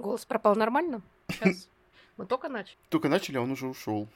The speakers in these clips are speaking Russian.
Голос пропал нормально? Сейчас. Мы только начали. Только начали, а он уже ушел.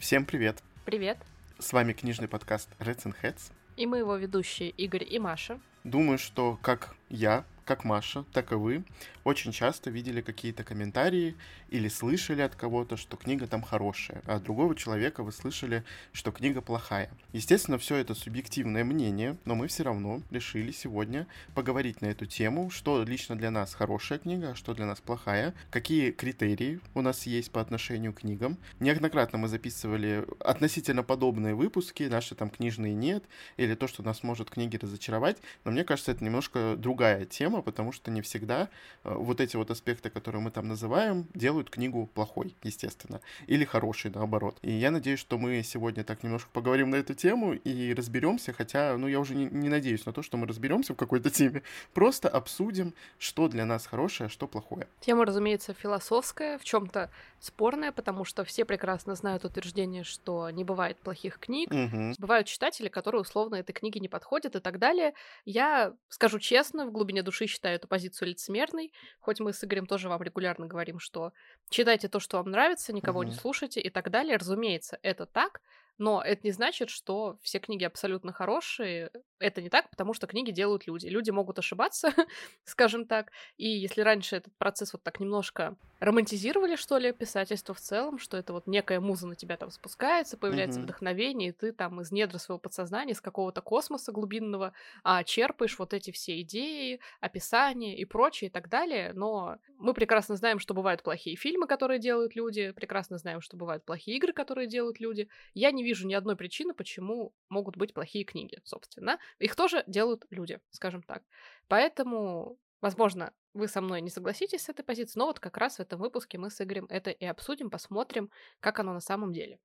Всем привет! Привет. С вами книжный подкаст Reds and Heads. И мы его ведущие Игорь и Маша. Думаю, что как я, как Маша, так и вы, очень часто видели какие-то комментарии или слышали от кого-то, что книга там хорошая, а от другого человека вы слышали, что книга плохая. Естественно, все это субъективное мнение, но мы все равно решили сегодня поговорить на эту тему, что лично для нас хорошая книга, а что для нас плохая, какие критерии у нас есть по отношению к книгам. Неоднократно мы записывали относительно подобные выпуски, наши там книжные нет, или то, что нас может книги разочаровать, но мне кажется, это немножко другая тема, тема, потому что не всегда э, вот эти вот аспекты, которые мы там называем, делают книгу плохой, естественно, или хорошей, наоборот. И я надеюсь, что мы сегодня так немножко поговорим на эту тему и разберемся, хотя, ну, я уже не, не надеюсь на то, что мы разберемся в какой-то теме, просто обсудим, что для нас хорошее, а что плохое. Тема, разумеется, философская, в чем-то спорная, потому что все прекрасно знают утверждение, что не бывает плохих книг, Угу. бывают читатели, которые условно этой книге не подходят и так далее. Я скажу честно, в глубине души считаю эту позицию лицемерной, хоть мы с Игорем тоже вам регулярно говорим, что читайте то, что вам нравится, никого не Мгм. слушайте и так далее. Разумеется, это так, но это не значит, что все книги абсолютно хорошие. Это не так, потому что книги делают люди. Люди могут ошибаться, скажем так. И если раньше этот процесс вот так немножко романтизировали, что ли, писательство в целом, что это вот некая муза на тебя там спускается, появляется Мгм. вдохновение, и ты там из недр своего подсознания, из какого-то космоса глубинного а, черпаешь вот эти все идеи, описания и прочее и так далее. Но мы прекрасно знаем, что бывают плохие фильмы, которые делают люди, прекрасно знаем, что бывают плохие игры, которые делают люди. Я не вижу ни одной причины, почему могут быть плохие книги, собственно. Их тоже делают люди, скажем так. Поэтому, возможно, вы со мной не согласитесь с этой позицией, но вот как раз в этом выпуске мы с Игорем это и обсудим, посмотрим, как оно на самом деле.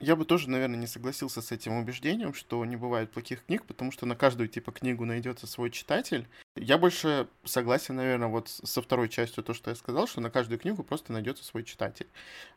Я бы тоже, наверное, не согласился с этим убеждением, что не бывает плохих книг, потому что на каждую типа книгу найдется свой читатель. Я больше согласен, наверное, вот со второй частью то, что я сказал, что на каждую книгу просто найдется свой читатель.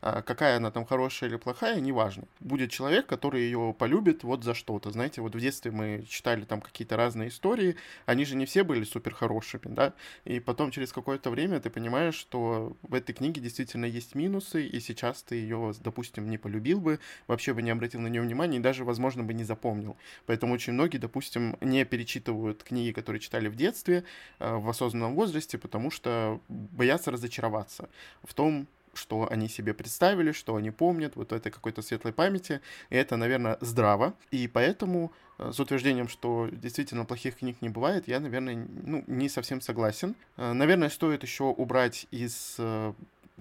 А какая она там хорошая или плохая, неважно. Будет человек, который ее полюбит вот за что-то. Знаете, вот в детстве мы читали там какие-то разные истории, они же не все были супер хорошими, да, и потом через какое-то время ты понимаешь, что в этой книге действительно есть минусы, и сейчас ты ее, допустим, не полюбил бы, вообще бы не обратил на нее внимания и даже, возможно, бы не запомнил. Поэтому очень многие, допустим, не перечитывают книги, которые читали в детстве, э, в осознанном возрасте, потому что боятся разочароваться в том, что они себе представили, что они помнят, вот этой какой-то светлой памяти. И это, наверное, здраво. И поэтому э, с утверждением, что действительно плохих книг не бывает, я, наверное, ну, не совсем согласен. Э, Наверное, стоит еще убрать из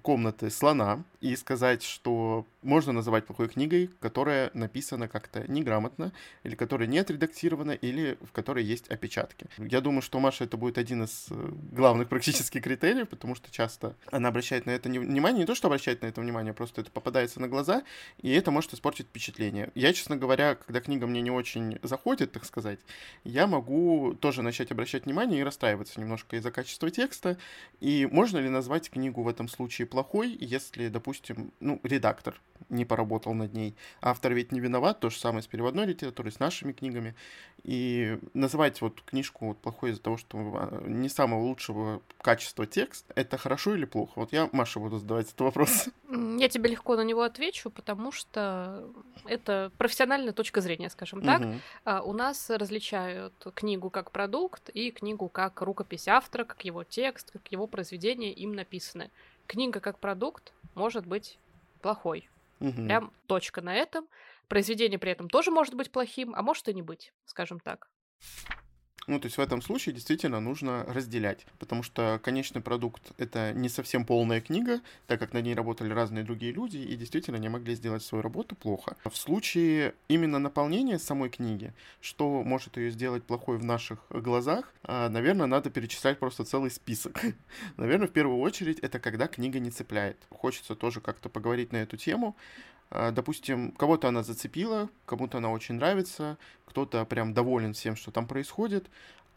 комнаты слона и сказать, что можно называть плохой книгой, которая написана как-то неграмотно, или которая не отредактирована, или в которой есть опечатки. Я думаю, что Маша это будет один из э, главных практических критериев, потому что часто она обращает на это внимание, не то, что обращает на это внимание, просто это попадается на глаза, и это может испортить впечатление. Я, честно говоря, когда книга мне не очень заходит, так сказать, я могу тоже начать обращать внимание и расстраиваться немножко из-за качества текста. И можно ли назвать книгу в этом случае плохой, если, допустим, ну, редактор не поработал над ней. Автор ведь не виноват, то же самое с переводной литературой, с нашими книгами. И называть вот книжку вот плохой из-за того, что а, не самого лучшего качества текст, это хорошо или плохо? Вот я, Маша, буду задавать этот вопрос. Я тебе легко на него отвечу, потому что это профессиональная точка зрения, скажем так. А, У нас различают книгу как продукт и книгу как рукопись автора, как его текст, как его произведение им написаны. Книга как продукт может быть плохой. Мгм. Прям точка на этом. Произведение при этом тоже может быть плохим, а может и не быть, скажем так. Ну, то есть в этом случае действительно нужно разделять, потому что конечный продукт — это не совсем полная книга, так как над ней работали разные другие люди и действительно не могли сделать свою работу плохо. В случае именно наполнения самой книги, что может ее сделать плохой в наших глазах, а, наверное, надо перечислять просто целый список. Наверное, в первую очередь это когда книга не цепляет. Хочется тоже как-то поговорить на эту тему. А, Допустим, кого-то она зацепила, кому-то она очень нравится, кто-то прям доволен всем, что там происходит,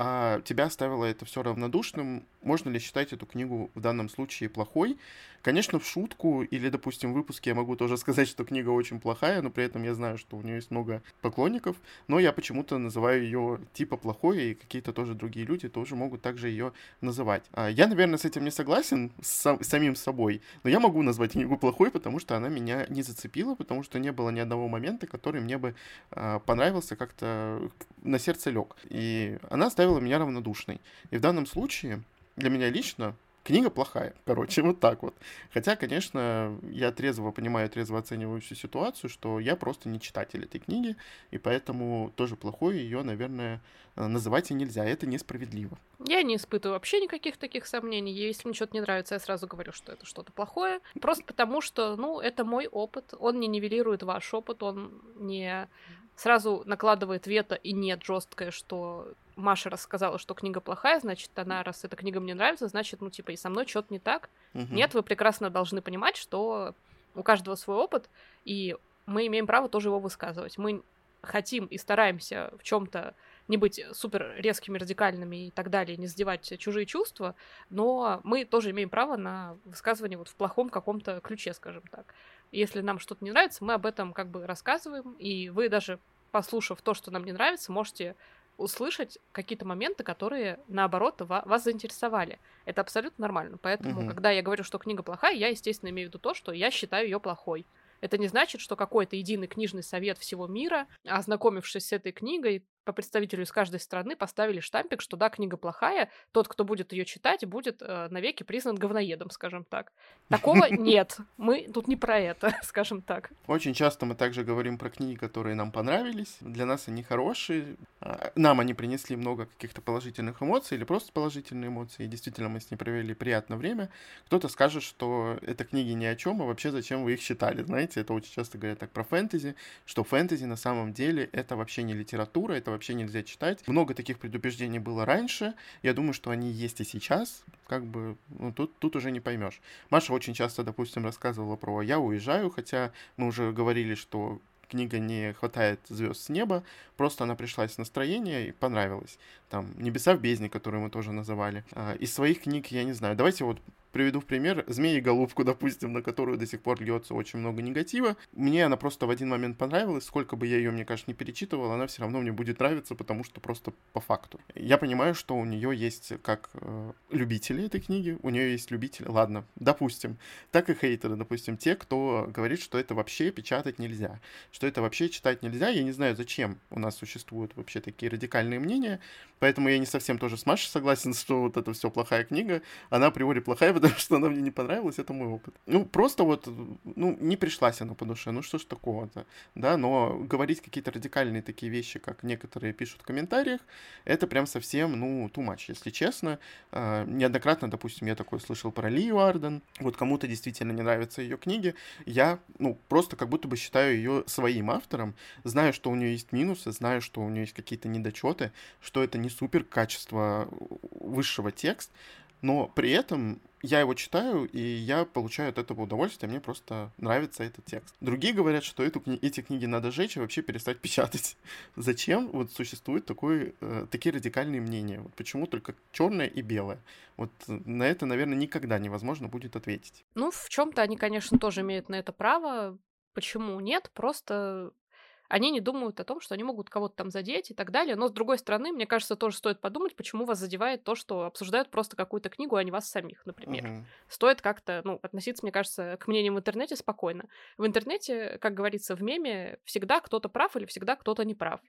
а тебя оставило это все равнодушным, можно ли считать эту книгу в данном случае плохой? Конечно, в шутку или, допустим, в выпуске я могу тоже сказать, что книга очень плохая, но при этом я знаю, что у нее есть много поклонников, но я почему-то называю ее типа плохой, и какие-то тоже другие люди тоже могут также ее называть. А я, наверное, с этим не согласен, с самим собой, но я могу назвать книгу плохой, потому что она меня не зацепила, потому что не было ни одного момента, который мне бы а, понравился, как-то на сердце лег. И она оставила меня равнодушной. И в данном случае для меня лично книга плохая, короче, вот так вот. Хотя, конечно, я трезво понимаю, трезво оцениваю всю ситуацию, что я просто не читатель этой книги, и поэтому тоже плохой ее, наверное, называть и нельзя. Это несправедливо. Я не испытываю вообще никаких таких сомнений. Если мне что-то не нравится, я сразу говорю, что это что-то плохое. Просто потому, что, ну, это мой опыт. Он не нивелирует ваш опыт, он не сразу накладывает вето и нет жесткое, что Маша рассказала, что книга плохая, значит, она, раз эта книга мне нравится, значит, ну, типа, и со мной что-то не так. Угу. Нет, вы прекрасно должны понимать, что у каждого свой опыт, и мы имеем право тоже его высказывать. Мы хотим и стараемся в чем-то не быть супер резкими, радикальными и так далее, не задевать чужие чувства, но мы тоже имеем право на высказывание вот в плохом каком-то ключе, скажем так. Если нам что-то не нравится, мы об этом как бы рассказываем, и вы даже послушав то, что нам не нравится, можете услышать какие-то моменты, которые, наоборот, вас заинтересовали. Это абсолютно нормально. Поэтому, угу. когда я говорю, что книга плохая, я, естественно, имею в виду то, что я считаю ее плохой. Это не значит, что какой-то единый книжный совет всего мира, ознакомившись с этой книгой, по представителю из каждой страны поставили штампик, что да, книга плохая, тот, кто будет ее читать, будет э, навеки признан говноедом, скажем так. Такого нет. Мы тут не про это, скажем так. Очень часто мы также говорим про книги, которые нам понравились. Для нас они хорошие. А, нам они принесли много каких-то положительных эмоций или просто положительные эмоции. И действительно, мы с ней провели приятное время. Кто-то скажет, что это книги ни о чем, а вообще зачем вы их читали. Знаете, это очень часто говорят так про фэнтези, что фэнтези на самом деле это вообще не литература, это вообще нельзя читать. Много таких предупреждений было раньше. Я думаю, что они есть и сейчас. Как бы, ну, тут, тут уже не поймешь. Маша очень часто, допустим, рассказывала про «я уезжаю», хотя мы уже говорили, что книга не хватает звезд с неба, просто она пришлась с настроения и понравилась. Там «Небеса в бездне», которую мы тоже называли. А, из своих книг, я не знаю, давайте вот приведу в пример змеи голубку, допустим, на которую до сих пор льется очень много негатива. Мне она просто в один момент понравилась, сколько бы я ее, мне кажется, не перечитывал, она все равно мне будет нравиться, потому что просто по факту. Я понимаю, что у нее есть как э, любители этой книги, у нее есть любители, ладно, допустим, так и хейтеры, допустим, те, кто говорит, что это вообще печатать нельзя, что это вообще читать нельзя. Я не знаю, зачем у нас существуют вообще такие радикальные мнения, поэтому я не совсем тоже с Машей согласен, что вот это все плохая книга, она априори плохая, потому что она мне не понравилась, это мой опыт. Ну, просто вот, ну, не пришлась она по душе, ну что ж такого-то, да, но говорить какие-то радикальные такие вещи, как некоторые пишут в комментариях, это прям совсем, ну, too much, если честно. А, неоднократно, допустим, я такое слышал про Лию Арден, вот кому-то действительно не нравятся ее книги, я, ну, просто как будто бы считаю ее своим автором, знаю, что у нее есть минусы, знаю, что у нее есть какие-то недочеты, что это не супер качество высшего текста, но при этом я его читаю, и я получаю от этого удовольствие, мне просто нравится этот текст. Другие говорят, что эту, эти книги надо жечь и вообще перестать печатать. Зачем вот существуют такой, э, такие радикальные мнения? Вот почему только черное и белое? Вот на это, наверное, никогда невозможно будет ответить. Ну, в чем-то они, конечно, тоже имеют на это право. Почему нет? Просто они не думают о том, что они могут кого-то там задеть и так далее. Но, с другой стороны, мне кажется, тоже стоит подумать, почему вас задевает то, что обсуждают просто какую-то книгу, а не вас самих, например. Uh-huh. Стоит как-то, ну, относиться, мне кажется, к мнениям в интернете спокойно. В интернете, как говорится в меме, всегда кто-то прав или всегда кто-то не прав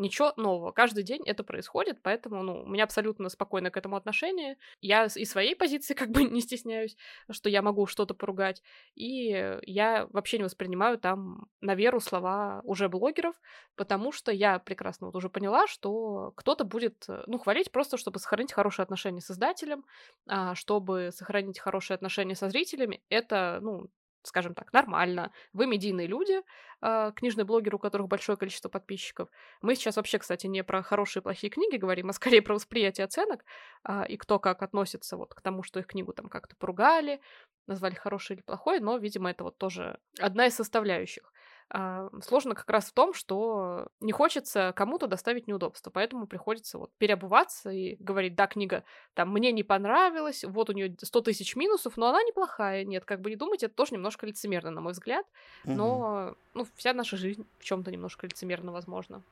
ничего нового. Каждый день это происходит, поэтому, ну, у меня абсолютно спокойно к этому отношение. Я и своей позиции как бы не стесняюсь, что я могу что-то поругать. И я вообще не воспринимаю там на веру слова уже блогеров, потому что я прекрасно вот уже поняла, что кто-то будет, ну, хвалить просто, чтобы сохранить хорошие отношения с издателем, а, чтобы сохранить хорошие отношения со зрителями. Это, ну, скажем так, нормально. Вы медийные люди, э, книжные блогеры, у которых большое количество подписчиков. Мы сейчас вообще, кстати, не про хорошие и плохие книги говорим, а скорее про восприятие оценок э, и кто как относится вот к тому, что их книгу там как-то поругали, назвали хорошей или плохой, но, видимо, это вот тоже одна из составляющих. А, сложно как раз в том, что не хочется кому-то доставить неудобства, поэтому приходится вот переобуваться и говорить, да, книга там мне не понравилась, вот у нее 100 тысяч минусов, но она неплохая. Нет, как бы не думайте, это тоже немножко лицемерно, на мой взгляд, но ну, вся наша жизнь в чем-то немножко лицемерна, возможно.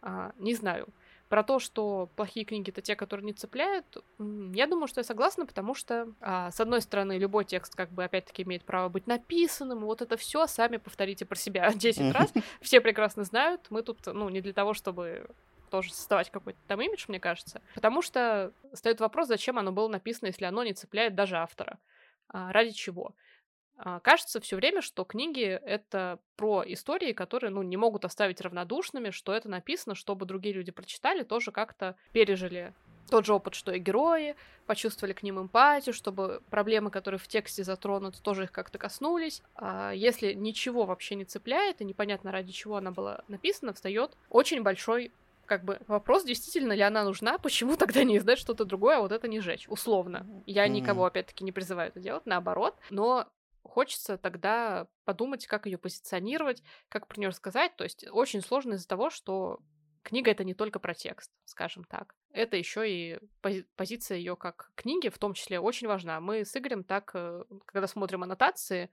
А, не знаю. Про то, что плохие книги это те, которые не цепляют, я думаю, что я согласна, потому что, а, с одной стороны, любой текст, как бы, опять-таки, имеет право быть написанным, вот это все сами повторите про себя 10 раз, все прекрасно знают, мы тут, ну, не для того, чтобы тоже создавать какой-то там имидж, мне кажется. Потому что стоит вопрос, зачем оно было написано, если оно не цепляет даже автора. А, ради чего? А, кажется все время, что книги — это про истории, которые, ну, не могут оставить равнодушными, что это написано, чтобы другие люди прочитали, тоже как-то пережили тот же опыт, что и герои, почувствовали к ним эмпатию, чтобы проблемы, которые в тексте затронуты, тоже их как-то коснулись. А если ничего вообще не цепляет и непонятно ради чего она была написана, встает очень большой как бы вопрос, действительно ли она нужна, почему тогда не издать что-то другое, а вот это не жечь, условно. Я никого, опять-таки, не призываю это делать, наоборот, но хочется тогда подумать, как ее позиционировать, как про нее рассказать. То есть очень сложно из-за того, что книга это не только про текст, скажем так. Это еще и пози- позиция ее как книги, в том числе, очень важна. Мы с Игорем так, э, когда смотрим аннотации,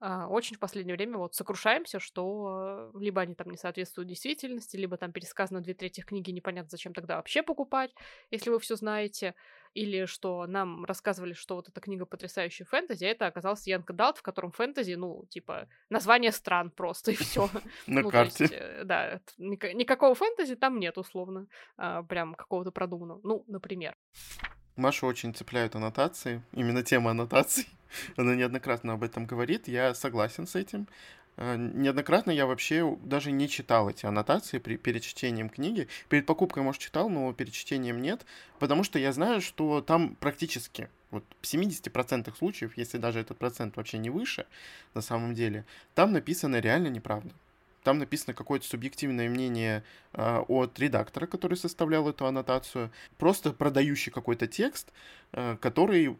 очень в последнее время вот сокрушаемся, что либо они там не соответствуют действительности, либо там пересказано две трети книги, непонятно, зачем тогда вообще покупать, если вы все знаете, или что нам рассказывали, что вот эта книга потрясающая фэнтези, а это оказался Янг Далт, в котором фэнтези, ну, типа, название стран просто, и все. На карте. Э, да, никакого фэнтези там нет, условно, а, прям какого-то продуманного. Ну, например. Маша очень цепляют аннотации, именно тема аннотаций. Она неоднократно об этом говорит, я согласен с этим. А, неоднократно я вообще даже не читал эти аннотации при, перед чтением книги. Перед покупкой, может, читал, но перед чтением нет, потому что я знаю, что там практически вот в 70% случаев, если даже этот процент вообще не выше, на самом деле, там написано реально неправда. Там написано какое-то субъективное мнение э, от редактора, который составлял эту аннотацию, просто продающий какой-то текст, э, который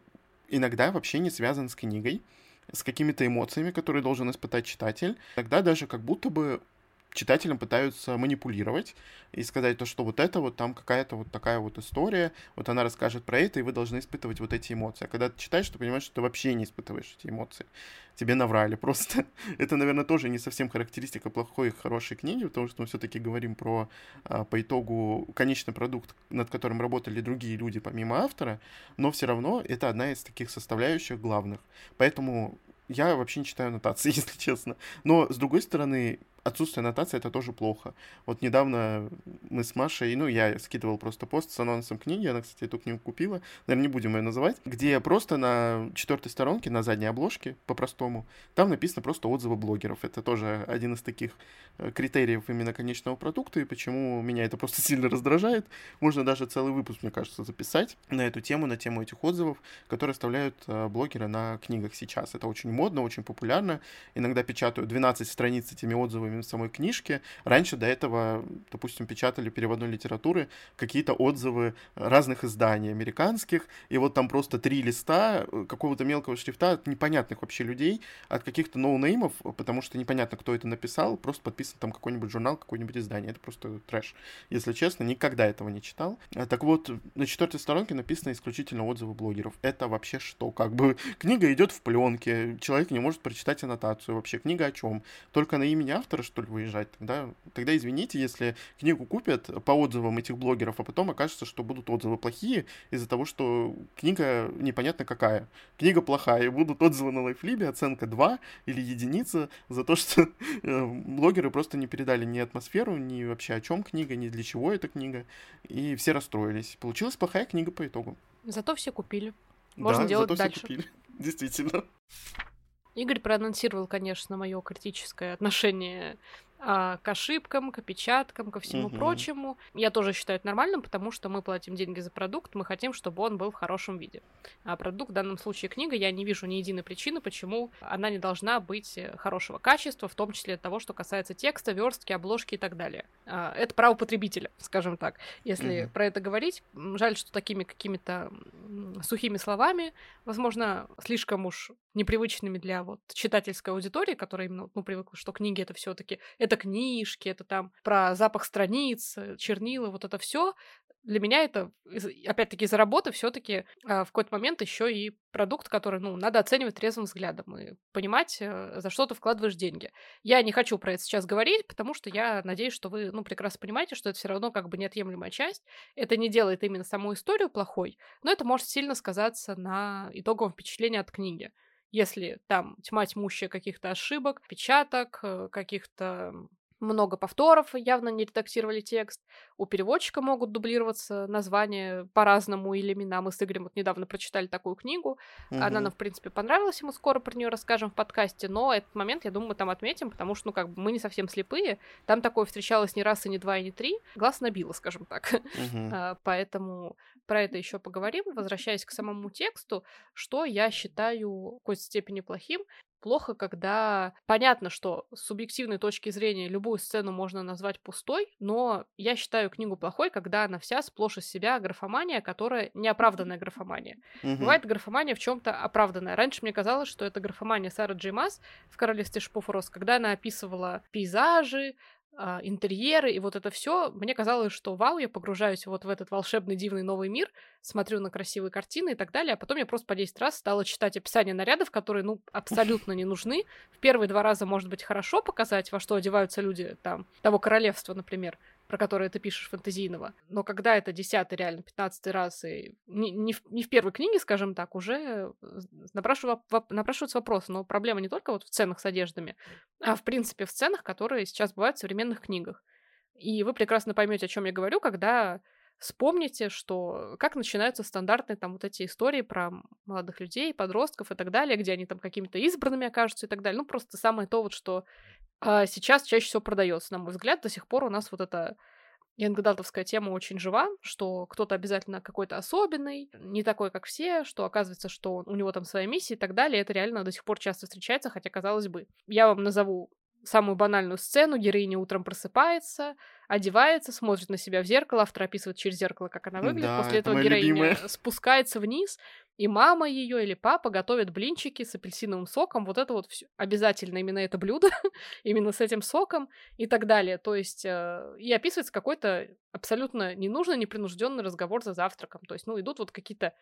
иногда вообще не связан с книгой, с какими-то эмоциями, которые должен испытать читатель. Тогда даже как будто бы читателям пытаются манипулировать и сказать то, что вот это вот там какая-то вот такая вот история, вот она расскажет про это, и вы должны испытывать вот эти эмоции. А когда ты читаешь, ты понимаешь, что ты вообще не испытываешь эти эмоции. Тебе наврали просто. это, наверное, тоже не совсем характеристика плохой и хорошей книги, потому что мы все-таки говорим про а, по итогу конечный продукт, над которым работали другие люди помимо автора, но все равно это одна из таких составляющих главных. Поэтому я вообще не читаю аннотации, если честно. Но, с другой стороны, отсутствие аннотации это тоже плохо. Вот недавно мы с Машей, ну, я скидывал просто пост с анонсом книги, она, кстати, эту книгу купила, наверное, не будем ее называть, где просто на четвертой сторонке, на задней обложке, по-простому, там написано просто отзывы блогеров. Это тоже один из таких э, критериев именно конечного продукта, и почему меня это просто сильно раздражает. Можно даже целый выпуск, мне кажется, записать на эту тему, на тему этих отзывов, которые оставляют э, блогеры на книгах сейчас. Это очень модно, очень популярно. Иногда печатают 12 страниц этими отзывами в самой книжке. Раньше до этого, допустим, печатали переводной литературы какие-то отзывы разных изданий американских, и вот там просто три листа э, какого-то мелкого шрифта от непонятных вообще людей, от каких-то ноунеймов, потому что непонятно, кто это написал, просто подписан там какой-нибудь журнал, какое-нибудь издание. Это просто трэш. Если честно, никогда этого не читал. А так вот, на четвертой сторонке написано исключительно отзывы блогеров. Это вообще что? Как бы книга идет в пленке, человек не может прочитать аннотацию. Вообще книга о чем? Только на имени автора, что ли, выезжать, тогда, тогда извините, если книгу купят по отзывам этих блогеров, а потом окажется, что будут отзывы плохие из-за того, что книга непонятно какая. Книга плохая, и будут отзывы на лайфлибе, оценка 2 или единица за то, что э, блогеры просто не передали ни атмосферу, ни вообще о чем книга, ни для чего эта книга, и все расстроились. Получилась плохая книга по итогу. Зато все купили. Можно да, делать зато дальше. Все купили. Действительно. Игорь проанонсировал, конечно, мое критическое отношение к ошибкам, к опечаткам, ко всему угу. прочему. Я тоже считаю это нормальным, потому что мы платим деньги за продукт, мы хотим, чтобы он был в хорошем виде. А продукт, в данном случае книга, я не вижу ни единой причины, почему она не должна быть э, хорошего качества, в том числе того, что касается текста, верстки, обложки и так далее. А, это право потребителя, скажем так. Если угу. про это говорить, жаль, что такими какими-то сухими словами, возможно, слишком уж непривычными для вот читательской аудитории, которая именно ну, привыкла, что книги это все-таки это книжки, это там про запах страниц, э, чернила, вот это все. Для меня это, опять-таки, за работы все-таки а, в какой-то момент еще и продукт, который, ну, надо оценивать трезвым взглядом и понимать, э, за что ты вкладываешь деньги. Я не хочу про это сейчас говорить, потому что я надеюсь, что вы, ну, прекрасно понимаете, что это все равно как бы неотъемлемая часть. Это не делает именно саму историю плохой, но это может сильно сказаться на итоговом впечатлении от книги если там тьма тьмущая каких-то ошибок, печаток, э, каких-то много повторов, явно не редактировали текст. У переводчика могут дублироваться названия по-разному или имена. Мы с Игорем вот недавно прочитали такую книгу. Угу. Она нам, в принципе, понравилась, и мы скоро про нее расскажем в подкасте. Но этот момент, я думаю, мы там отметим, потому что, ну, как бы мы не совсем слепые. Там такое встречалось не раз, и не два, и не три. Глаз набило, скажем так. Угу. Поэтому про это еще поговорим. Возвращаясь к самому тексту, что я считаю в какой-то степени плохим, плохо, когда понятно, что с субъективной точки зрения любую сцену можно назвать пустой, но я считаю книгу плохой, когда она вся сплошь из себя графомания, которая неоправданная графомания. Угу. Бывает графомания в чем-то оправданная. Раньше мне казалось, что это графомания Сара Джеймас в «Королевстве шпов роз», когда она описывала пейзажи, интерьеры и вот это все, мне казалось, что вау, я погружаюсь вот в этот волшебный дивный новый мир, смотрю на красивые картины и так далее, а потом я просто по 10 раз стала читать описание нарядов, которые, ну, абсолютно не нужны. В первые два раза, может быть, хорошо показать, во что одеваются люди там, того королевства, например, про который ты пишешь фэнтезийного. Но когда это десятый, реально, пятнадцатый раз, и не, не, в, не в первой книге, скажем так, уже напрашиваются вопросы. Но проблема не только вот в ценах с одеждами, а в принципе в ценах, которые сейчас бывают в современных книгах. И вы прекрасно поймете, о чем я говорю, когда вспомните, что как начинаются стандартные там вот эти истории про молодых людей, подростков и так далее, где они там какими-то избранными окажутся и так далее. Ну, просто самое то вот, что а сейчас чаще всего продается, на мой взгляд. До сих пор у нас вот эта янгдалтовская тема очень жива, что кто-то обязательно какой-то особенный, не такой, как все, что оказывается, что у него там своя миссия и так далее. Это реально до сих пор часто встречается, хотя, казалось бы, я вам назову самую банальную сцену. Героиня утром просыпается, одевается, смотрит на себя в зеркало, автор описывает через зеркало, как она выглядит. Да, После этого героиня любимая. спускается вниз, и мама ее или папа готовят блинчики с апельсиновым соком. Вот это вот все обязательно именно это блюдо, именно с этим соком и так далее. То есть э, и описывается какой-то абсолютно ненужный, непринужденный разговор за завтраком. То есть, ну, идут вот какие-то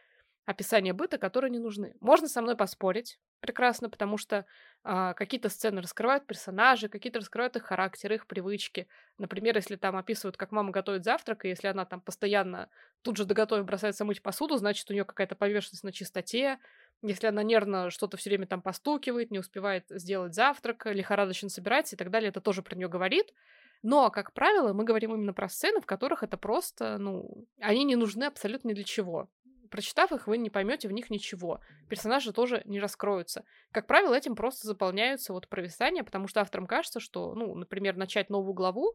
описания быта, которые не нужны. Можно со мной поспорить прекрасно, потому что а, какие-то сцены раскрывают персонажи, какие-то раскрывают их характер, их привычки. Например, если там описывают, как мама готовит завтрак, и если она там постоянно тут же доготовив бросается мыть посуду, значит, у нее какая-то поверхность на чистоте. Если она нервно что-то все время там постукивает, не успевает сделать завтрак, лихорадочно собирается и так далее, это тоже про нее говорит. Но, как правило, мы говорим именно про сцены, в которых это просто, ну, они не нужны абсолютно ни для чего. Прочитав их, вы не поймете в них ничего. Персонажи тоже не раскроются. Как правило, этим просто заполняются вот провисания, потому что авторам кажется, что, ну, например, начать новую главу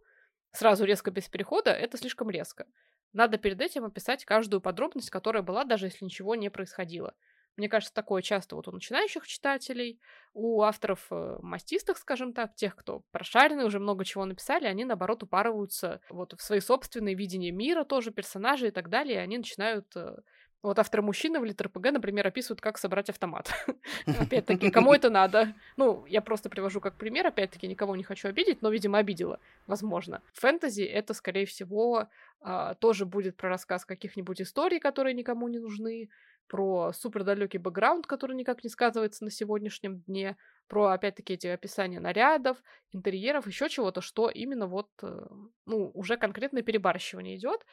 сразу резко без перехода — это слишком резко. Надо перед этим описать каждую подробность, которая была, даже если ничего не происходило. Мне кажется, такое часто вот у начинающих читателей, у авторов э, мастистых, скажем так, тех, кто прошаренный, уже много чего написали, они, наоборот, упарываются вот в свои собственные видения мира тоже, персонажей и так далее, и они начинают э, вот авторы мужчины в ЛитрПГ, например, описывают, как собрать автомат. Опять-таки, кому это надо? Ну, я просто привожу как пример, опять-таки, никого не хочу обидеть, но, видимо, обидела, возможно. Фэнтези — это, скорее всего, а, тоже будет про рассказ каких-нибудь историй, которые никому не нужны, про супер далекий бэкграунд, который никак не сказывается на сегодняшнем дне, про, опять-таки, эти описания нарядов, интерьеров, еще чего-то, что именно вот, э, ну, уже конкретное перебарщивание идет.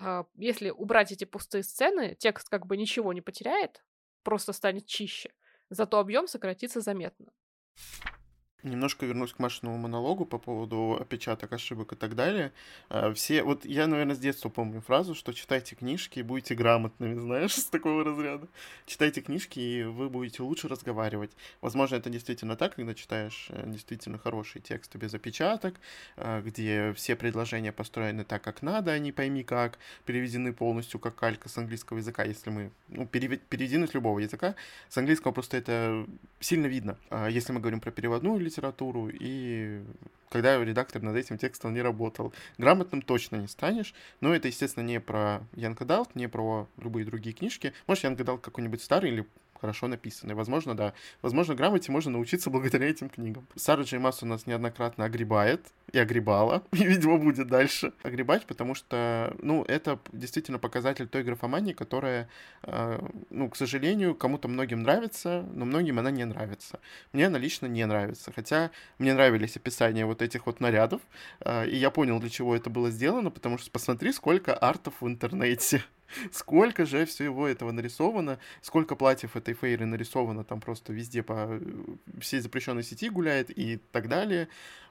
А, если убрать эти пустые сцены, текст как бы ничего не потеряет, просто станет чище, зато объем сократится заметно. Немножко вернусь к Машиному монологу по поводу опечаток, ошибок и так далее. А, все, вот я, наверное, с детства помню фразу, что читайте книжки и будете грамотными, знаешь, с такого разряда. Читайте книжки, и вы будете лучше разговаривать. Возможно, это действительно так, когда читаешь э, действительно хорошие тексты без опечаток, а, где все предложения построены так, как надо, а не пойми как, переведены полностью как калька с английского языка, если мы, ну, переведены с любого языка. С английского просто это сильно видно. А, если мы говорим про переводную литературу, и когда редактор над этим текстом не работал. Грамотным точно не станешь, но это, естественно, не про Янка Далт, не про любые другие книжки. Может, Янка Далт какой-нибудь старый или хорошо написанные. Возможно, да. Возможно, грамоте можно научиться благодаря этим книгам. Сара Джей у нас неоднократно огребает и огребала, и, видимо, будет дальше огребать, потому что, ну, это действительно показатель той графомании, которая, э, ну, к сожалению, кому-то многим нравится, но многим она не нравится. Мне она лично не нравится, хотя мне нравились описания вот этих вот нарядов, э, и я понял, для чего это было сделано, потому что посмотри, сколько артов в интернете. Сколько же всего этого нарисовано, сколько платьев этой Фейры нарисовано там просто везде по э, всей запрещенной сети гуляет и так далее.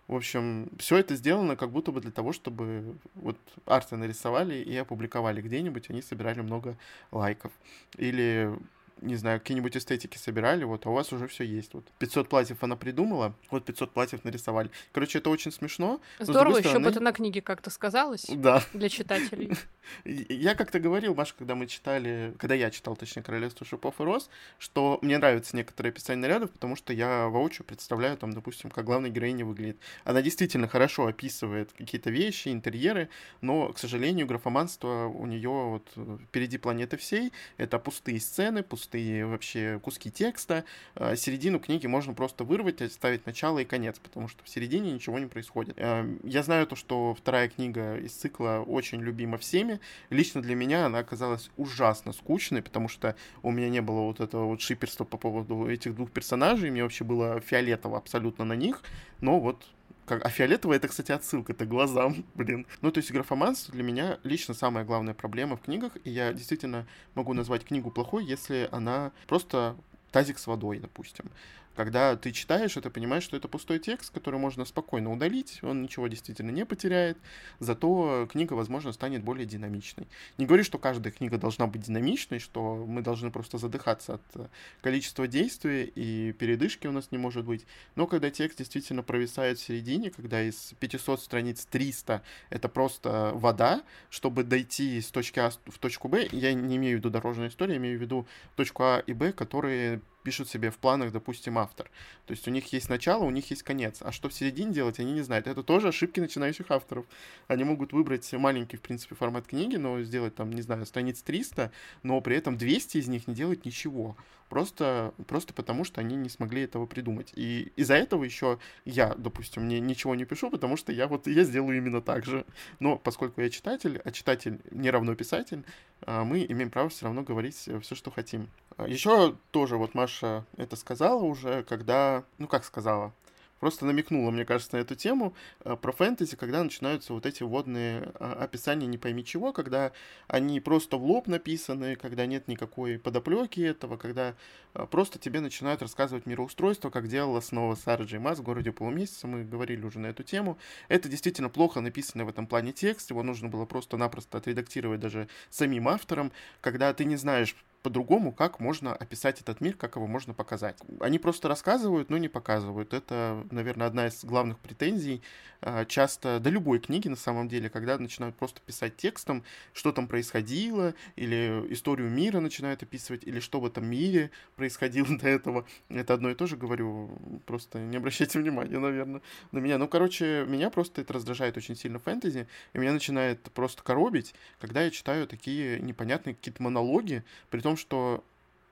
В общем, все это сделано как будто бы для того, чтобы вот арты нарисовали и опубликовали где-нибудь, они собирали много лайков. Или не знаю, какие-нибудь эстетики собирали, вот, а у вас уже все есть. Вот 500 платьев она придумала, вот 500 платьев нарисовали. Короче, это очень смешно. Здорово, еще стороны... бы это на книге как-то сказалось да. для читателей. Я как-то говорил, Маша, когда мы читали, когда я читал, точнее, «Королевство шипов и роз», что мне нравятся некоторые описания нарядов, потому что я воочию представляю, там, допустим, как главная героиня выглядит. Она действительно хорошо описывает какие-то вещи, интерьеры, но, к сожалению, графоманство у нее вот впереди планеты всей. Это пустые сцены, пустые пустые вообще куски текста. А, середину книги можно просто вырвать, оставить начало и конец, потому что в середине ничего не происходит. А, я знаю то, что вторая книга из цикла очень любима всеми. Лично для меня она оказалась ужасно скучной, потому что у меня не было вот этого вот шиперства по поводу этих двух персонажей. Мне вообще было фиолетово абсолютно на них. Но вот как, а фиолетовая это, кстати, отсылка, это глазам, блин. Ну, то есть графоманство для меня лично самая главная проблема в книгах, и я действительно могу назвать книгу плохой, если она просто тазик с водой, допустим. Когда ты читаешь это, понимаешь, что это пустой текст, который можно спокойно удалить, он ничего действительно не потеряет, зато книга, возможно, станет более динамичной. Не говорю, что каждая книга должна быть динамичной, что мы должны просто задыхаться от э, количества действий, и передышки у нас не может быть, но когда текст действительно провисает в середине, когда из 500 страниц 300 это просто вода, чтобы дойти с точки А в точку Б, я не имею в виду дорожную историю, я имею в виду точку А и Б, которые пишут себе в планах, допустим, автор. То есть у них есть начало, у них есть конец. А что в середине делать, они не знают. Это тоже ошибки начинающих авторов. Они могут выбрать маленький, в принципе, формат книги, но сделать там, не знаю, страниц 300, но при этом 200 из них не делать ничего. Просто, просто потому, что они не смогли этого придумать. И из-за этого еще я, допустим, не, ничего не пишу, потому что я вот я сделаю именно так же. Но поскольку я читатель, а читатель не равно писатель, а, мы имеем право все равно говорить все, что хотим. А, еще тоже вот Маша это сказала уже, когда, ну как сказала, просто намекнула, мне кажется, на эту тему э, про фэнтези, когда начинаются вот эти водные а, описания не пойми чего, когда они просто в лоб написаны, когда нет никакой подоплеки этого, когда э, просто тебе начинают рассказывать мироустройство, как делала снова Сара Джей Масс в «Городе полумесяца», мы говорили уже на эту тему. Это действительно плохо написанный в этом плане текст, его нужно было просто-напросто отредактировать даже самим автором, когда ты не знаешь, по-другому, как можно описать этот мир, как его можно показать. Они просто рассказывают, но не показывают. Это, наверное, одна из главных претензий а, часто, до любой книги на самом деле, когда начинают просто писать текстом, что там происходило, или историю мира начинают описывать, или что в этом мире происходило до этого. Это одно и то же говорю, просто не обращайте внимания, наверное, на меня. Ну, короче, меня просто это раздражает очень сильно фэнтези, и меня начинает просто коробить, когда я читаю такие непонятные какие-то монологи, при том, том, что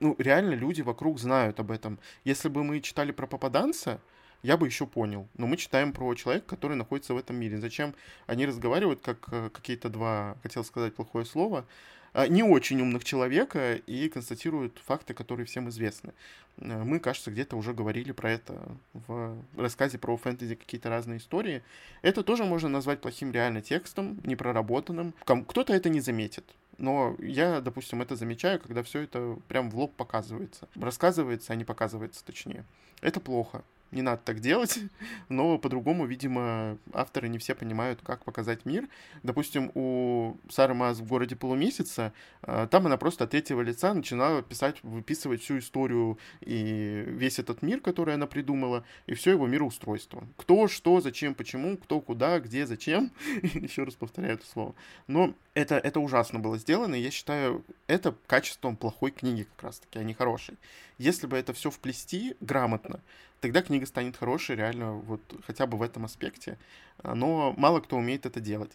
ну, реально люди вокруг знают об этом. Если бы мы читали про попаданца, я бы еще понял. Но мы читаем про человека, который находится в этом мире. Зачем они разговаривают, как э, какие-то два, хотел сказать плохое слово, а, не очень умных человека и констатируют факты, которые всем известны. Э, мы, кажется, где-то уже говорили про это в рассказе про фэнтези какие-то разные истории. Это тоже можно назвать плохим реально текстом, непроработанным. Кто-то это не заметит но я, допустим, это замечаю, когда все это прям в лоб показывается. Рассказывается, а не показывается точнее. Это плохо. не надо так делать, но по-другому, видимо, авторы не все понимают, как показать мир. Допустим, у Сары Маз в «Городе полумесяца» э, там она просто от третьего лица начинала писать, выписывать всю историю и весь этот мир, который она придумала, и все его мироустройство. Кто, что, зачем, почему, кто, куда, где, зачем. Еще раз повторяю это слово. Но это, это ужасно было сделано, и я считаю, это качеством плохой книги как раз-таки, а не хорошей. Если бы это все вплести грамотно, тогда книга станет хорошей реально вот хотя бы в этом аспекте. Но мало кто умеет это делать.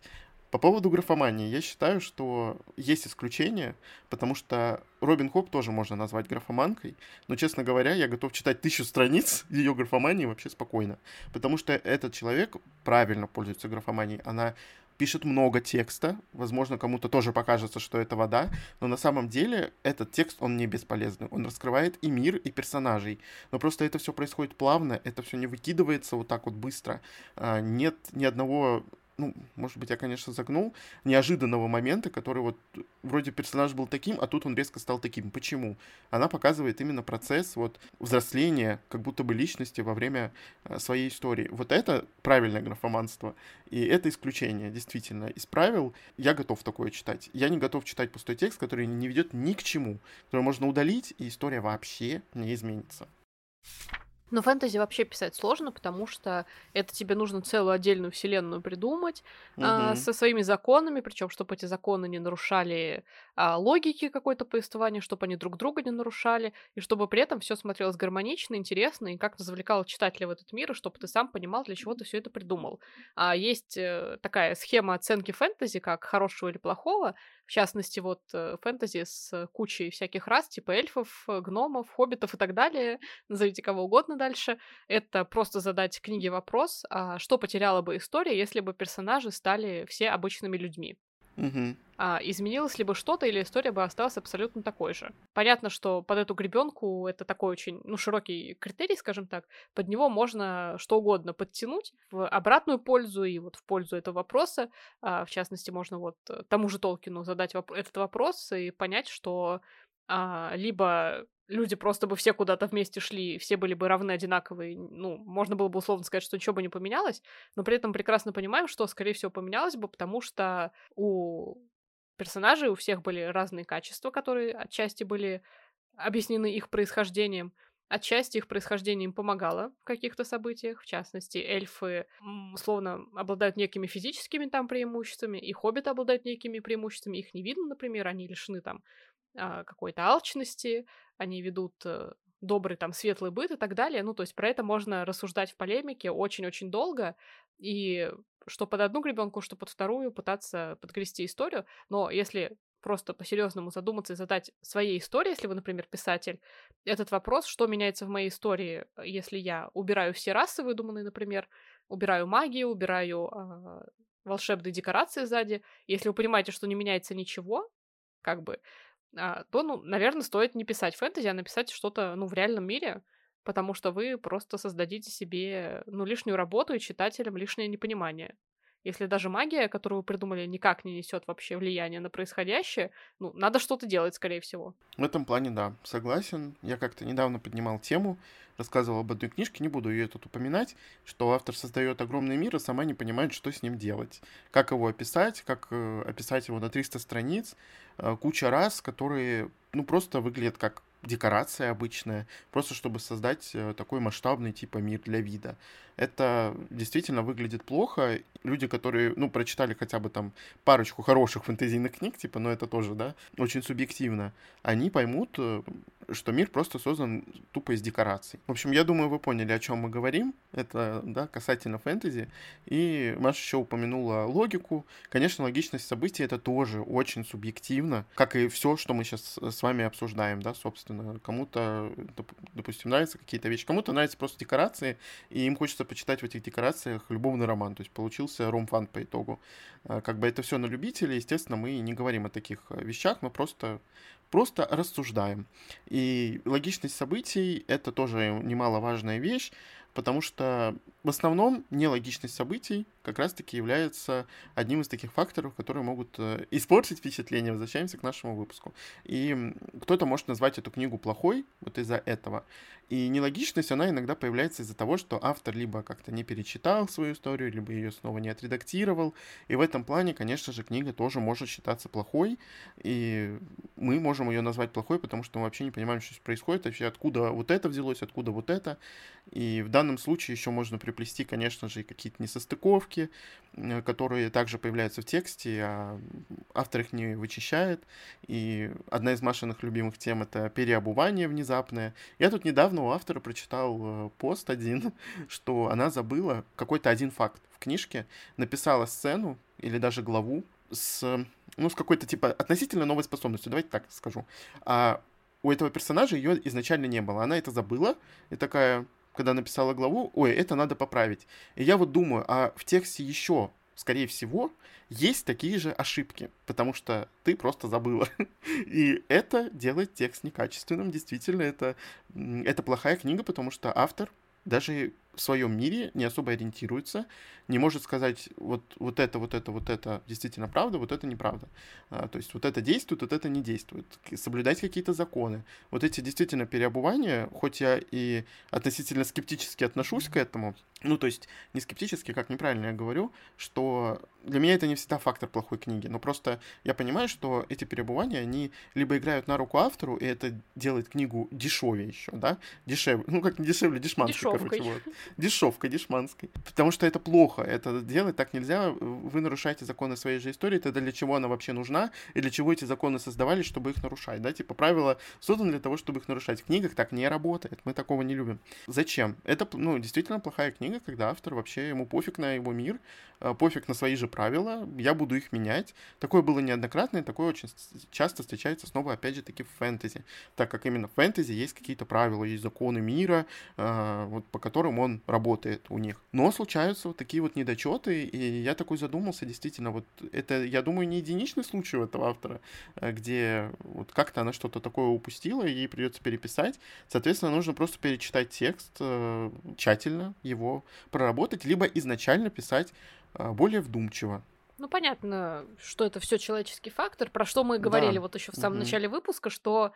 По поводу графомании, я считаю, что есть исключения, потому что Робин Хоп тоже можно назвать графоманкой, но, честно говоря, я готов читать тысячу страниц ее графомании вообще спокойно, потому что этот человек правильно пользуется графоманией, она пишет много текста, возможно, кому-то тоже покажется, что это вода, но на самом деле этот текст, он не бесполезный, он раскрывает и мир, и персонажей, но просто это все происходит плавно, это все не выкидывается вот так вот быстро, а, нет ни одного ну, может быть, я, конечно, загнул, неожиданного момента, который вот вроде персонаж был таким, а тут он резко стал таким. Почему? Она показывает именно процесс вот взросления, как будто бы личности во время э, своей истории. Вот это правильное графоманство, и это исключение, действительно. Из правил я готов такое читать. Я не готов читать пустой текст, который не ведет ни к чему, который можно удалить, и история вообще не изменится. Но фэнтези вообще писать сложно, потому что это тебе нужно целую отдельную вселенную придумать угу. а, со своими законами, причем чтобы эти законы не нарушали а, логики какой-то повествования, чтобы они друг друга не нарушали, и чтобы при этом все смотрелось гармонично, интересно, и как-то завлекало читателя в этот мир, и чтобы ты сам понимал, для чего ты все это придумал. А, есть э, такая схема оценки фэнтези, как хорошего или плохого, в частности, вот э, фэнтези с кучей всяких рас, типа эльфов, э, гномов, хоббитов и так далее, назовите кого угодно дальше. Это просто задать книге вопрос, а что потеряла бы история, если бы персонажи стали все обычными людьми. Угу. А, изменилось ли бы что-то, или история бы осталась абсолютно такой же? Понятно, что под эту гребенку это такой очень ну, широкий критерий, скажем так. Под него можно что угодно подтянуть в обратную пользу и вот в пользу этого вопроса. А, в частности, можно вот тому же Толкину задать воп- этот вопрос и понять, что а, либо люди просто бы все куда-то вместе шли, все были бы равны, одинаковые, ну, можно было бы условно сказать, что ничего бы не поменялось, но при этом прекрасно понимаем, что, скорее всего, поменялось бы, потому что у персонажей у всех были разные качества, которые отчасти были объяснены их происхождением, Отчасти их происхождение им помогало в каких-то событиях. В частности, эльфы, условно, обладают некими физическими там преимуществами, и хоббиты обладают некими преимуществами. Их не видно, например, они лишены там какой-то алчности, они ведут э, добрый там светлый быт и так далее. Ну, то есть про это можно рассуждать в полемике очень-очень долго, и что под одну гребенку, что под вторую пытаться подгрести историю. Но если просто по-серьезному задуматься и задать своей истории, если вы, например, писатель, этот вопрос, что меняется в моей истории, если я убираю все расы выдуманные, например, убираю магию, убираю э, волшебные декорации сзади, если вы понимаете, что не меняется ничего, как бы, а, то, ну, наверное, стоит не писать фэнтези, а написать что-то, ну, в реальном мире, потому что вы просто создадите себе, ну, лишнюю работу и читателям лишнее непонимание. Если даже магия, которую вы придумали, никак не несет вообще влияния на происходящее, ну, надо что-то делать, скорее всего. В этом плане, да, согласен. Я как-то недавно поднимал тему, рассказывал об одной книжке, не буду ее тут упоминать, что автор создает огромный мир и сама не понимает, что с ним делать. Как его описать, как э, описать его на 300 страниц, э, куча раз, которые, ну, просто выглядят как декорация обычная, просто чтобы создать э, такой масштабный типа мир для вида. Это действительно выглядит плохо. Люди, которые, ну, прочитали хотя бы там парочку хороших фэнтезийных книг, типа, но это тоже, да, очень субъективно, они поймут, э, что мир просто создан тупо из декораций. В общем, я думаю, вы поняли, о чем мы говорим. Это, да, касательно фэнтези. И Маша еще упомянула логику. Конечно, логичность событий это тоже очень субъективно, как и все, что мы сейчас с вами обсуждаем, да, собственно. Кому-то, допустим, нравятся какие-то вещи, кому-то нравятся просто декорации, и им хочется почитать в этих декорациях любовный роман. То есть получился ром-фан по итогу. А, как бы это все на любителей, естественно, мы не говорим о таких вещах, мы просто просто рассуждаем. И логичность событий — это тоже немаловажная вещь, потому что в основном нелогичность событий как раз-таки является одним из таких факторов, которые могут э, испортить впечатление. Возвращаемся к нашему выпуску. И кто-то может назвать эту книгу плохой вот из-за этого. И нелогичность, она иногда появляется из-за того, что автор либо как-то не перечитал свою историю, либо ее снова не отредактировал. И в этом плане, конечно же, книга тоже может считаться плохой. И мы можем ее назвать плохой, потому что мы вообще не понимаем, что происходит, вообще откуда вот это взялось, откуда вот это. И в данном случае еще можно приплести, конечно же, и какие-то несостыковки, которые также появляются в тексте, а автор их не вычищает. И одна из Машиных любимых тем — это переобувание внезапное. Я тут недавно у автора прочитал э, пост один, что она забыла какой-то один факт в книжке, написала сцену или даже главу с, ну, с какой-то, типа, относительно новой способностью, давайте так скажу. А у этого персонажа ее изначально не было. Она это забыла и такая, когда написала главу, ой, это надо поправить. И я вот думаю, а в тексте еще, скорее всего, есть такие же ошибки, потому что ты просто забыла. И это делает текст некачественным. Действительно, это, это плохая книга, потому что автор даже в своем мире не особо ориентируется, не может сказать, вот, вот это, вот это, вот это действительно правда, вот это неправда. А, то есть вот это действует, вот это не действует. Соблюдать какие-то законы. Вот эти действительно переобувания, хоть я и относительно скептически отношусь к этому, ну, то есть не скептически, как неправильно я говорю, что для меня это не всегда фактор плохой книги, но просто я понимаю, что эти переобувания, они либо играют на руку автору, и это делает книгу дешевее еще, да, дешевле, ну, как не дешевле, дешманской, короче, вот дешевкой, дешманской. Потому что это плохо, это делать так нельзя, вы нарушаете законы своей же истории, тогда для чего она вообще нужна, и для чего эти законы создавались, чтобы их нарушать, да, типа правила созданы для того, чтобы их нарушать. В книгах так не работает, мы такого не любим. Зачем? Это, ну, действительно плохая книга, когда автор вообще, ему пофиг на его мир, а, пофиг на свои же правила, я буду их менять. Такое было неоднократно, и такое очень часто встречается снова, опять же, таки в фэнтези, так как именно в фэнтези есть какие-то правила, есть законы мира, а, вот, по которым он работает у них. Но случаются вот такие вот недочеты, и я такой задумался, действительно, вот это, я думаю, не единичный случай у этого автора, э, где вот как-то она что-то такое упустила, и ей придется переписать. Соответственно, нужно просто перечитать текст, э, тщательно его проработать, либо изначально писать э, более вдумчиво. Ну, понятно, что это все человеческий фактор, про что мы говорили да. вот еще в самом mm-hmm. начале выпуска, что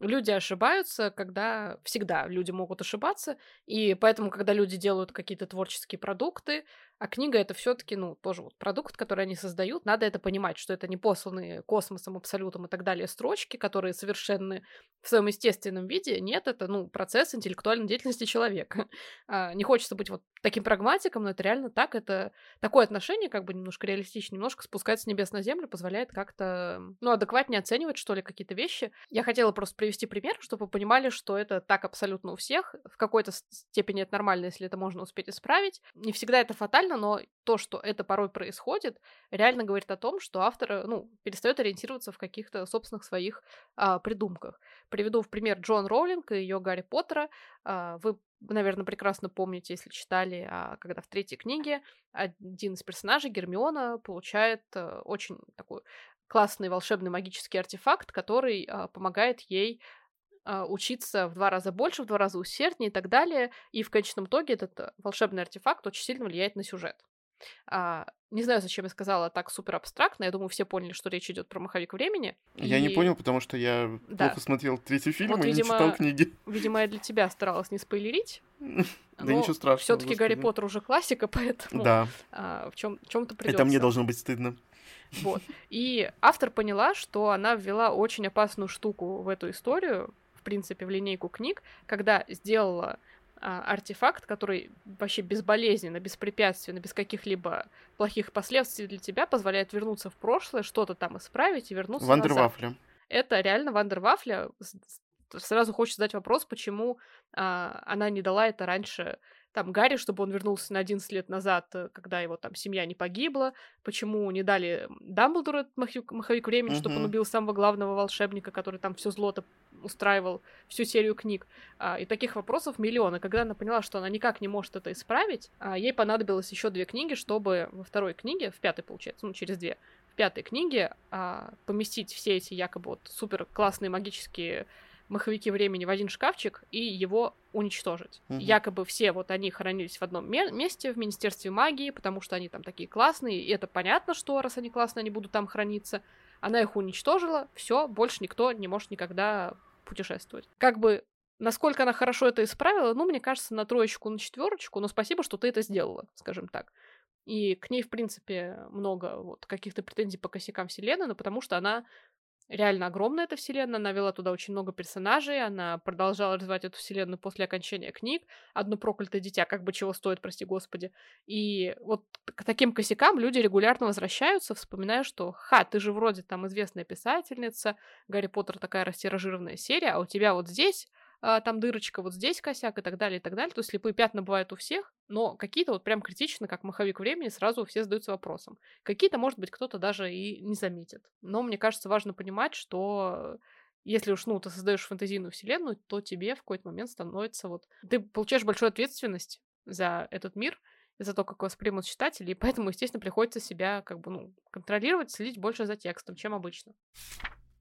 Люди ошибаются, когда всегда люди могут ошибаться, и поэтому, когда люди делают какие-то творческие продукты, а книга это все-таки, ну, тоже вот продукт, который они создают. Надо это понимать, что это не посланные космосом, абсолютом и так далее строчки, которые совершенны в своем естественном виде. Нет, это, ну, процесс интеллектуальной деятельности человека. А, не хочется быть вот таким прагматиком, но это реально так. Это такое отношение, как бы немножко реалистичнее, немножко спускается с небес на землю, позволяет как-то, ну, адекватнее оценивать, что ли, какие-то вещи. Я хотела просто привести пример, чтобы вы понимали, что это так абсолютно у всех. В какой-то степени это нормально, если это можно успеть исправить. Не всегда это фатально, реально, но то, что это порой происходит, реально говорит о том, что автор, ну, перестает ориентироваться в каких-то собственных своих а, придумках. Приведу в пример Джон Роулинг и ее Гарри Поттера. А, вы наверное, прекрасно помните, если читали, а, когда в третьей книге один из персонажей, Гермиона, получает а, очень такой классный волшебный магический артефакт, который а, помогает ей учиться в два раза больше, в два раза усерднее и так далее. И в конечном итоге этот э, волшебный артефакт очень сильно влияет на сюжет. А, не знаю, зачем я сказала так супер абстрактно. Я думаю, все поняли, что речь идет про маховик времени. Я и... не понял, потому что я да. плохо смотрел третий фильм вот, и видимо, не читал книги. Видимо, я для тебя старалась не спойлерить. Да ничего страшного. Все-таки Гарри Поттер уже классика, поэтому да. а, в чем чем-то придется. Это мне должно быть стыдно. Вот. И автор поняла, что она ввела очень опасную штуку в эту историю, принципе, в линейку книг, когда сделала а, артефакт, который вообще безболезненно, беспрепятственно, без каких-либо плохих последствий для тебя позволяет вернуться в прошлое, что-то там исправить и вернуться Вандервафля. назад. Это реально Вандервафля. Сразу хочется задать вопрос, почему а, она не дала это раньше там Гарри, чтобы он вернулся на 11 лет назад, э, когда его там семья не погибла, почему не дали Дамблдору маховик, маховик времени, uh-huh. чтобы он убил самого главного волшебника, который там все зло устраивал, всю серию книг. А, и таких вопросов миллионы. Когда она поняла, что она никак не может это исправить, а, ей понадобилось еще две книги, чтобы во второй книге, в пятой, получается, ну, через две, в пятой книге а, поместить все эти якобы вот супер классные магические маховики времени в один шкафчик и его уничтожить. Мгм. Якобы все вот они хранились в одном ме- месте, в Министерстве магии, потому что они там такие классные, и это понятно, что раз они классные, они будут там храниться. Она их уничтожила, все, больше никто не может никогда путешествовать. Как бы насколько она хорошо это исправила, ну, мне кажется, на троечку, на четверочку, но спасибо, что ты это сделала, скажем так. И к ней, в принципе, много вот каких-то претензий по косякам вселенной, но потому что она реально огромная, эта вселенная, она вела туда очень много персонажей, она продолжала развивать эту вселенную после окончания книг, «Одно проклятое дитя», как бы чего стоит, прости господи. И вот к таким косякам люди регулярно возвращаются, вспоминая, что «Ха, ты же вроде там известная писательница, Гарри Поттер такая растиражированная серия, а у тебя вот здесь там дырочка, вот здесь косяк и так далее, и так далее. То есть слепые пятна бывают у всех, но какие-то вот прям критично, как маховик времени, сразу все задаются вопросом. Какие-то, может быть, кто-то даже и не заметит. Но мне кажется, важно понимать, что если уж, ну, ты создаешь фэнтезийную вселенную, то тебе в какой-то момент становится вот... Ты получаешь большую ответственность за этот мир, за то, как воспримут читатели, и поэтому, естественно, приходится себя как бы, ну, контролировать, следить больше за текстом, чем обычно.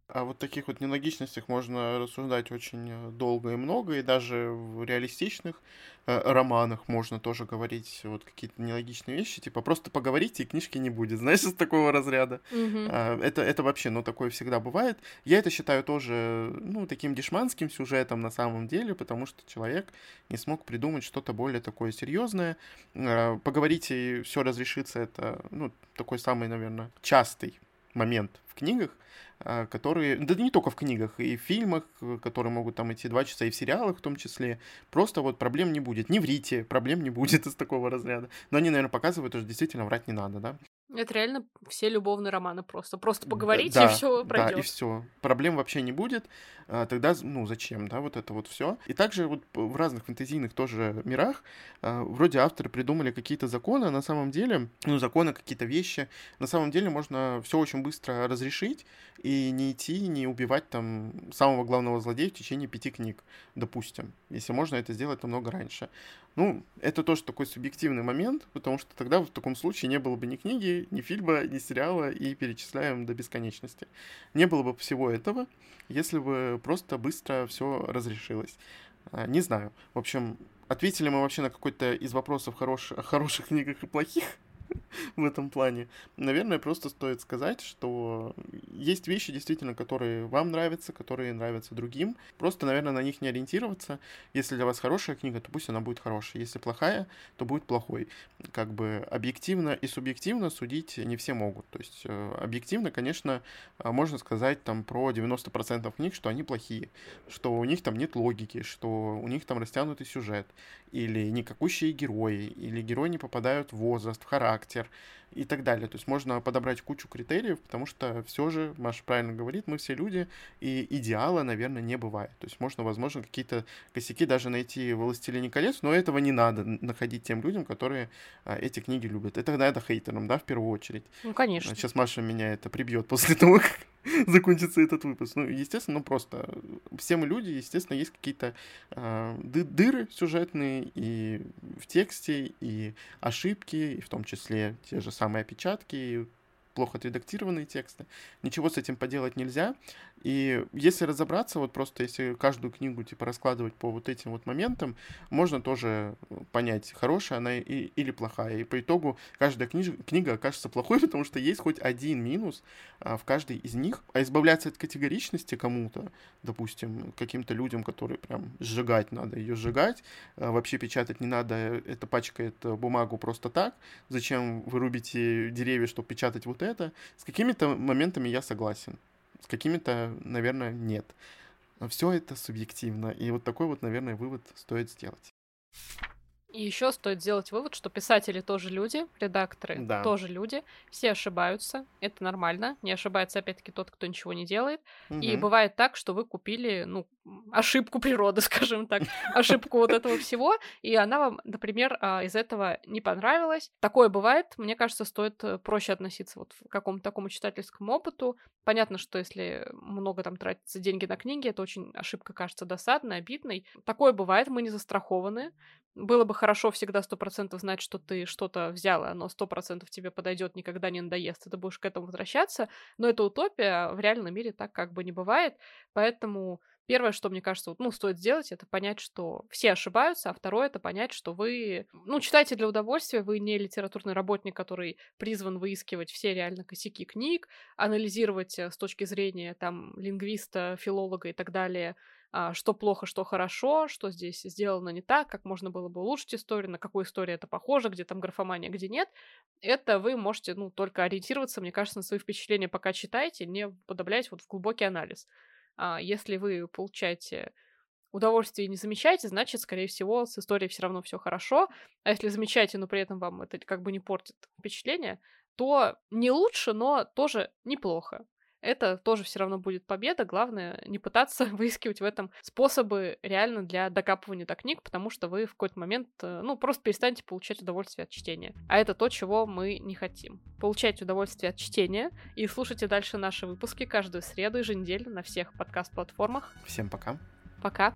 О вот таких вот нелогичностях можно рассуждать очень э, долго и много, и даже в реалистичных э, романах можно тоже говорить вот какие-то нелогичные вещи, типа просто поговорите, и книжки не будет, знаешь, из такого разряда. Мгм. А, Это, это вообще, ну, такое всегда бывает. Я это считаю тоже, ну, таким дешманским сюжетом на самом деле, потому что человек не смог придумать что-то более такое серьезное. А, Поговорите, и все разрешится, это, ну, такой самый, наверное, частый момент в книгах, которые, да не только в книгах, и в фильмах, э, которые могут там идти два часа, и в сериалах в том числе, просто вот проблем не будет. Не врите, проблем не будет из такого разряда. Но они, наверное, показывают, что действительно врать не надо, да? Это реально все любовные романы просто. Просто поговорите, да, и все Да, и пройдет. все. Проблем вообще не будет. А, Тогда, ну, зачем, да, вот это вот все. И также вот в разных фэнтезийных тоже мирах а, вроде авторы придумали какие-то законы, а на самом деле, ну, законы, какие-то вещи, на самом деле можно все очень быстро разрешить и не идти, не убивать там самого главного злодея в течение пяти книг, допустим, если можно это сделать намного раньше. Ну, это тоже такой субъективный момент, потому что тогда в таком случае не было бы ни книги, ни фильма, ни сериала, и перечисляем до бесконечности. Не было бы всего этого, если бы просто быстро все разрешилось. А, Не знаю. В общем, ответили мы вообще на какой-то из вопросов хорош... о хороших книгах и плохих в этом плане. Наверное, просто стоит сказать, что есть вещи, действительно, которые вам нравятся, которые нравятся другим. Просто, наверное, на них не ориентироваться. Если для вас хорошая книга, то пусть она будет хорошей. Если плохая, то будет плохой. Как бы объективно и субъективно судить не все могут. То есть э, объективно, конечно, а, можно сказать там про 90% книг, что они плохие, что у них там нет логики, что у них там растянутый сюжет, или никакущие герои, или герои не попадают в возраст, в характер и так далее. То есть можно подобрать кучу критериев, потому что все же, Маша правильно говорит, мы все люди, и идеала, наверное, не бывает. То есть можно, возможно, какие-то косяки даже найти в «Властелине колец», но этого не надо находить тем людям, которые а, эти книги любят. Это надо хейтерам, да, в первую очередь. Ну, конечно. Сейчас Маша меня это прибьет после того, как закончится этот выпуск. Ну, естественно, ну просто э, все мы люди, естественно, есть какие-то э, ды- дыры сюжетные и в тексте, и ошибки, и в том числе те же самые опечатки, плохо отредактированные тексты. Ничего с этим поделать нельзя. И если разобраться, вот просто если каждую книгу типа раскладывать по вот этим вот моментам, можно тоже понять, хорошая она и, или плохая. И по итогу каждая книж, книга окажется плохой, потому что есть хоть один минус а, в каждой из них. А избавляться от категоричности кому-то, допустим, каким-то людям, которые прям сжигать надо, ее сжигать, а, вообще печатать не надо, это пачкает э, бумагу просто так. Зачем вы рубите деревья, чтобы печатать вот это? С какими-то моментами я согласен. С какими-то, наверное, нет. Все это субъективно. И вот такой вот, наверное, вывод стоит сделать. И еще стоит сделать вывод, что писатели тоже люди, редакторы Да. тоже люди, все ошибаются, это нормально, не ошибается опять-таки тот, кто ничего не делает. И Мгм. бывает так, что вы купили, ну, ошибку природы, скажем так, ошибку вот этого всего, и она вам, например, а, из этого не понравилась. Такое бывает, мне кажется, стоит э, проще относиться вот к какому-то такому читательскому опыту. Понятно, что если много там тратится деньги на книги, это очень ошибка кажется досадной, обидной. Такое бывает, мы не застрахованы. Было бы хорошо всегда сто процентов знать, что ты что-то взял, и оно сто процентов тебе подойдет, никогда не надоест, и ты будешь к этому возвращаться. Но это утопия, а в реальном мире так как бы не бывает. Поэтому Первое, что, мне кажется, ну, стоит сделать, это понять, что все ошибаются, а второе — это понять, что вы, ну, читаете для удовольствия, вы не литературный работник, который призван выискивать все реально косяки книг, анализировать э, с точки зрения, там, лингвиста, филолога и так далее, а, что плохо, что хорошо, что здесь сделано не так, как можно было бы улучшить историю, на какую историю это похоже, где там графомания, где нет. Это вы можете, ну, только ориентироваться, мне кажется, на свои впечатления, пока читаете, не подобляясь вот в глубокий анализ. А если вы получаете удовольствие и не замечаете, значит, скорее всего, с историей все равно все хорошо. А если замечаете, но при этом вам это как бы не портит впечатление, то не лучше, но тоже неплохо. Это тоже все равно будет победа. Главное не пытаться выискивать в этом способы реально для докапывания до книг, потому что вы в какой-то момент, э, ну, просто перестанете получать удовольствие от чтения. А это то, чего мы не хотим. Получайте удовольствие от чтения и слушайте дальше наши выпуски каждую среду еженедельно на всех подкаст-платформах. Всем пока. Пока.